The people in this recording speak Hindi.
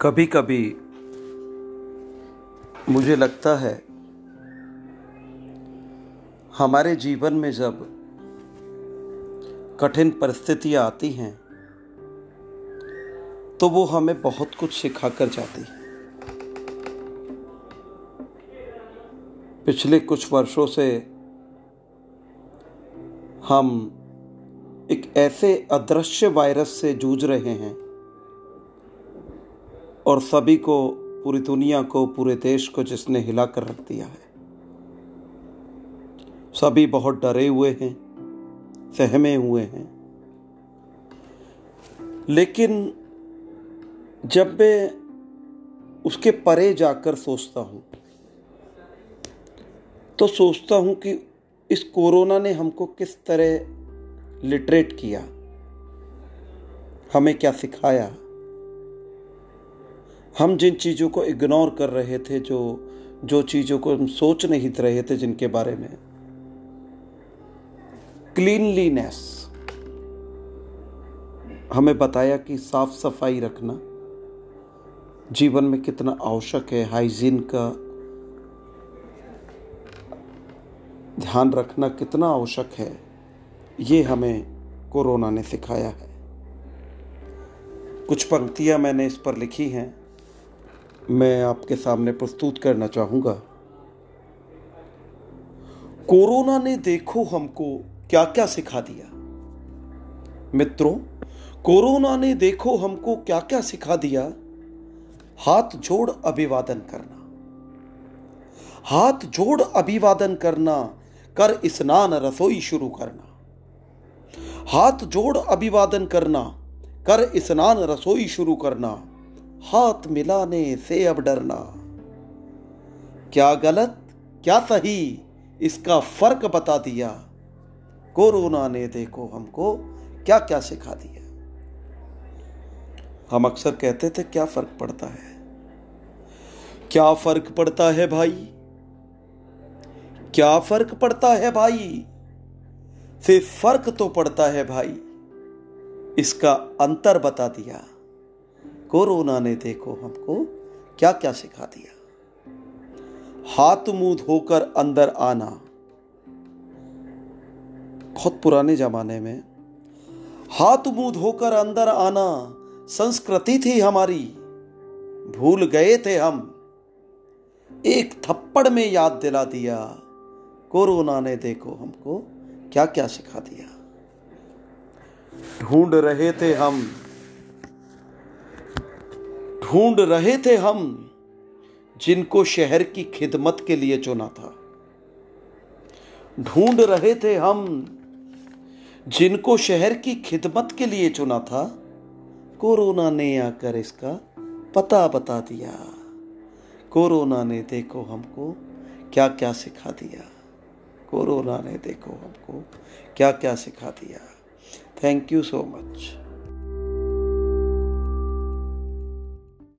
कभी कभी मुझे लगता है हमारे जीवन में जब कठिन परिस्थितियाँ आती हैं तो वो हमें बहुत कुछ सिखा कर जाती है। पिछले कुछ वर्षों से हम एक ऐसे अदृश्य वायरस से जूझ रहे हैं और सभी को, पूरी दुनिया को, पूरे देश को जिसने हिला कर रख दिया है। सभी बहुत डरे हुए हैं, सहमे हुए हैं। लेकिन जब मैं उसके परे जाकर सोचता हूँ तो सोचता हूँ कि इस कोरोना ने हमको किस तरह लिटरेट किया, हमें क्या सिखाया। हम जिन चीज़ों को इग्नोर कर रहे थे, जो जो चीज़ों को हम सोच नहीं रहे थे जिनके बारे में। क्लीनलीनेस हमें बताया कि साफ़ सफ़ाई रखना जीवन में कितना आवश्यक है हाइजीन का ध्यान रखना कितना आवश्यक है, ये हमें कोरोना ने सिखाया है। कुछ पंक्तियाँ मैंने इस पर लिखी हैं। मैं आपके सामने प्रस्तुत करना चाहूँगा। कोरोना ने देखो हमको क्या क्या सिखा दिया। मित्रों, कोरोना ने देखो हमको क्या क्या सिखा दिया। हाथ जोड़ अभिवादन करना। हाथ जोड़ अभिवादन करना, कर स्नान रसोई शुरू करना। हाथ जोड़ अभिवादन करना, कर स्नान रसोई शुरू करना। हाथ मिलाने से अब डरना। क्या गलत, क्या सही, इसका फ़र्क बता दिया। कोरोना ने देखो हमको क्या क्या सिखा दिया। हम अक्सर कहते थे, क्या फ़र्क पड़ता है? क्या फ़र्क पड़ता है भाई? क्या फ़र्क पड़ता है भाई? से फ़र्क तो पड़ता है भाई। इसका अंतर बता दिया। कोरोना ने देखो हमको क्या क्या सिखा दिया। हाथ मुँह धोकर अंदर आना। बहुत पुराने जमाने में हाथ मुँह धोकर अंदर आना संस्कृति थी हमारी। भूल गए थे हम। एक थप्पड़ में याद दिला दिया। कोरोना ने देखो हमको क्या क्या सिखा दिया। ढूंढ रहे थे हम। ढूंढ रहे थे हम, जिनको शहर की खिदमत के लिए चुना था। ढूंढ रहे थे हम, जिनको शहर की खिदमत के लिए चुना था। कोरोना ने आकर इसका पता बता दिया। कोरोना ने देखो हमको क्या क्या सिखा दिया। कोरोना ने देखो हमको क्या क्या सिखा दिया। Thank you so much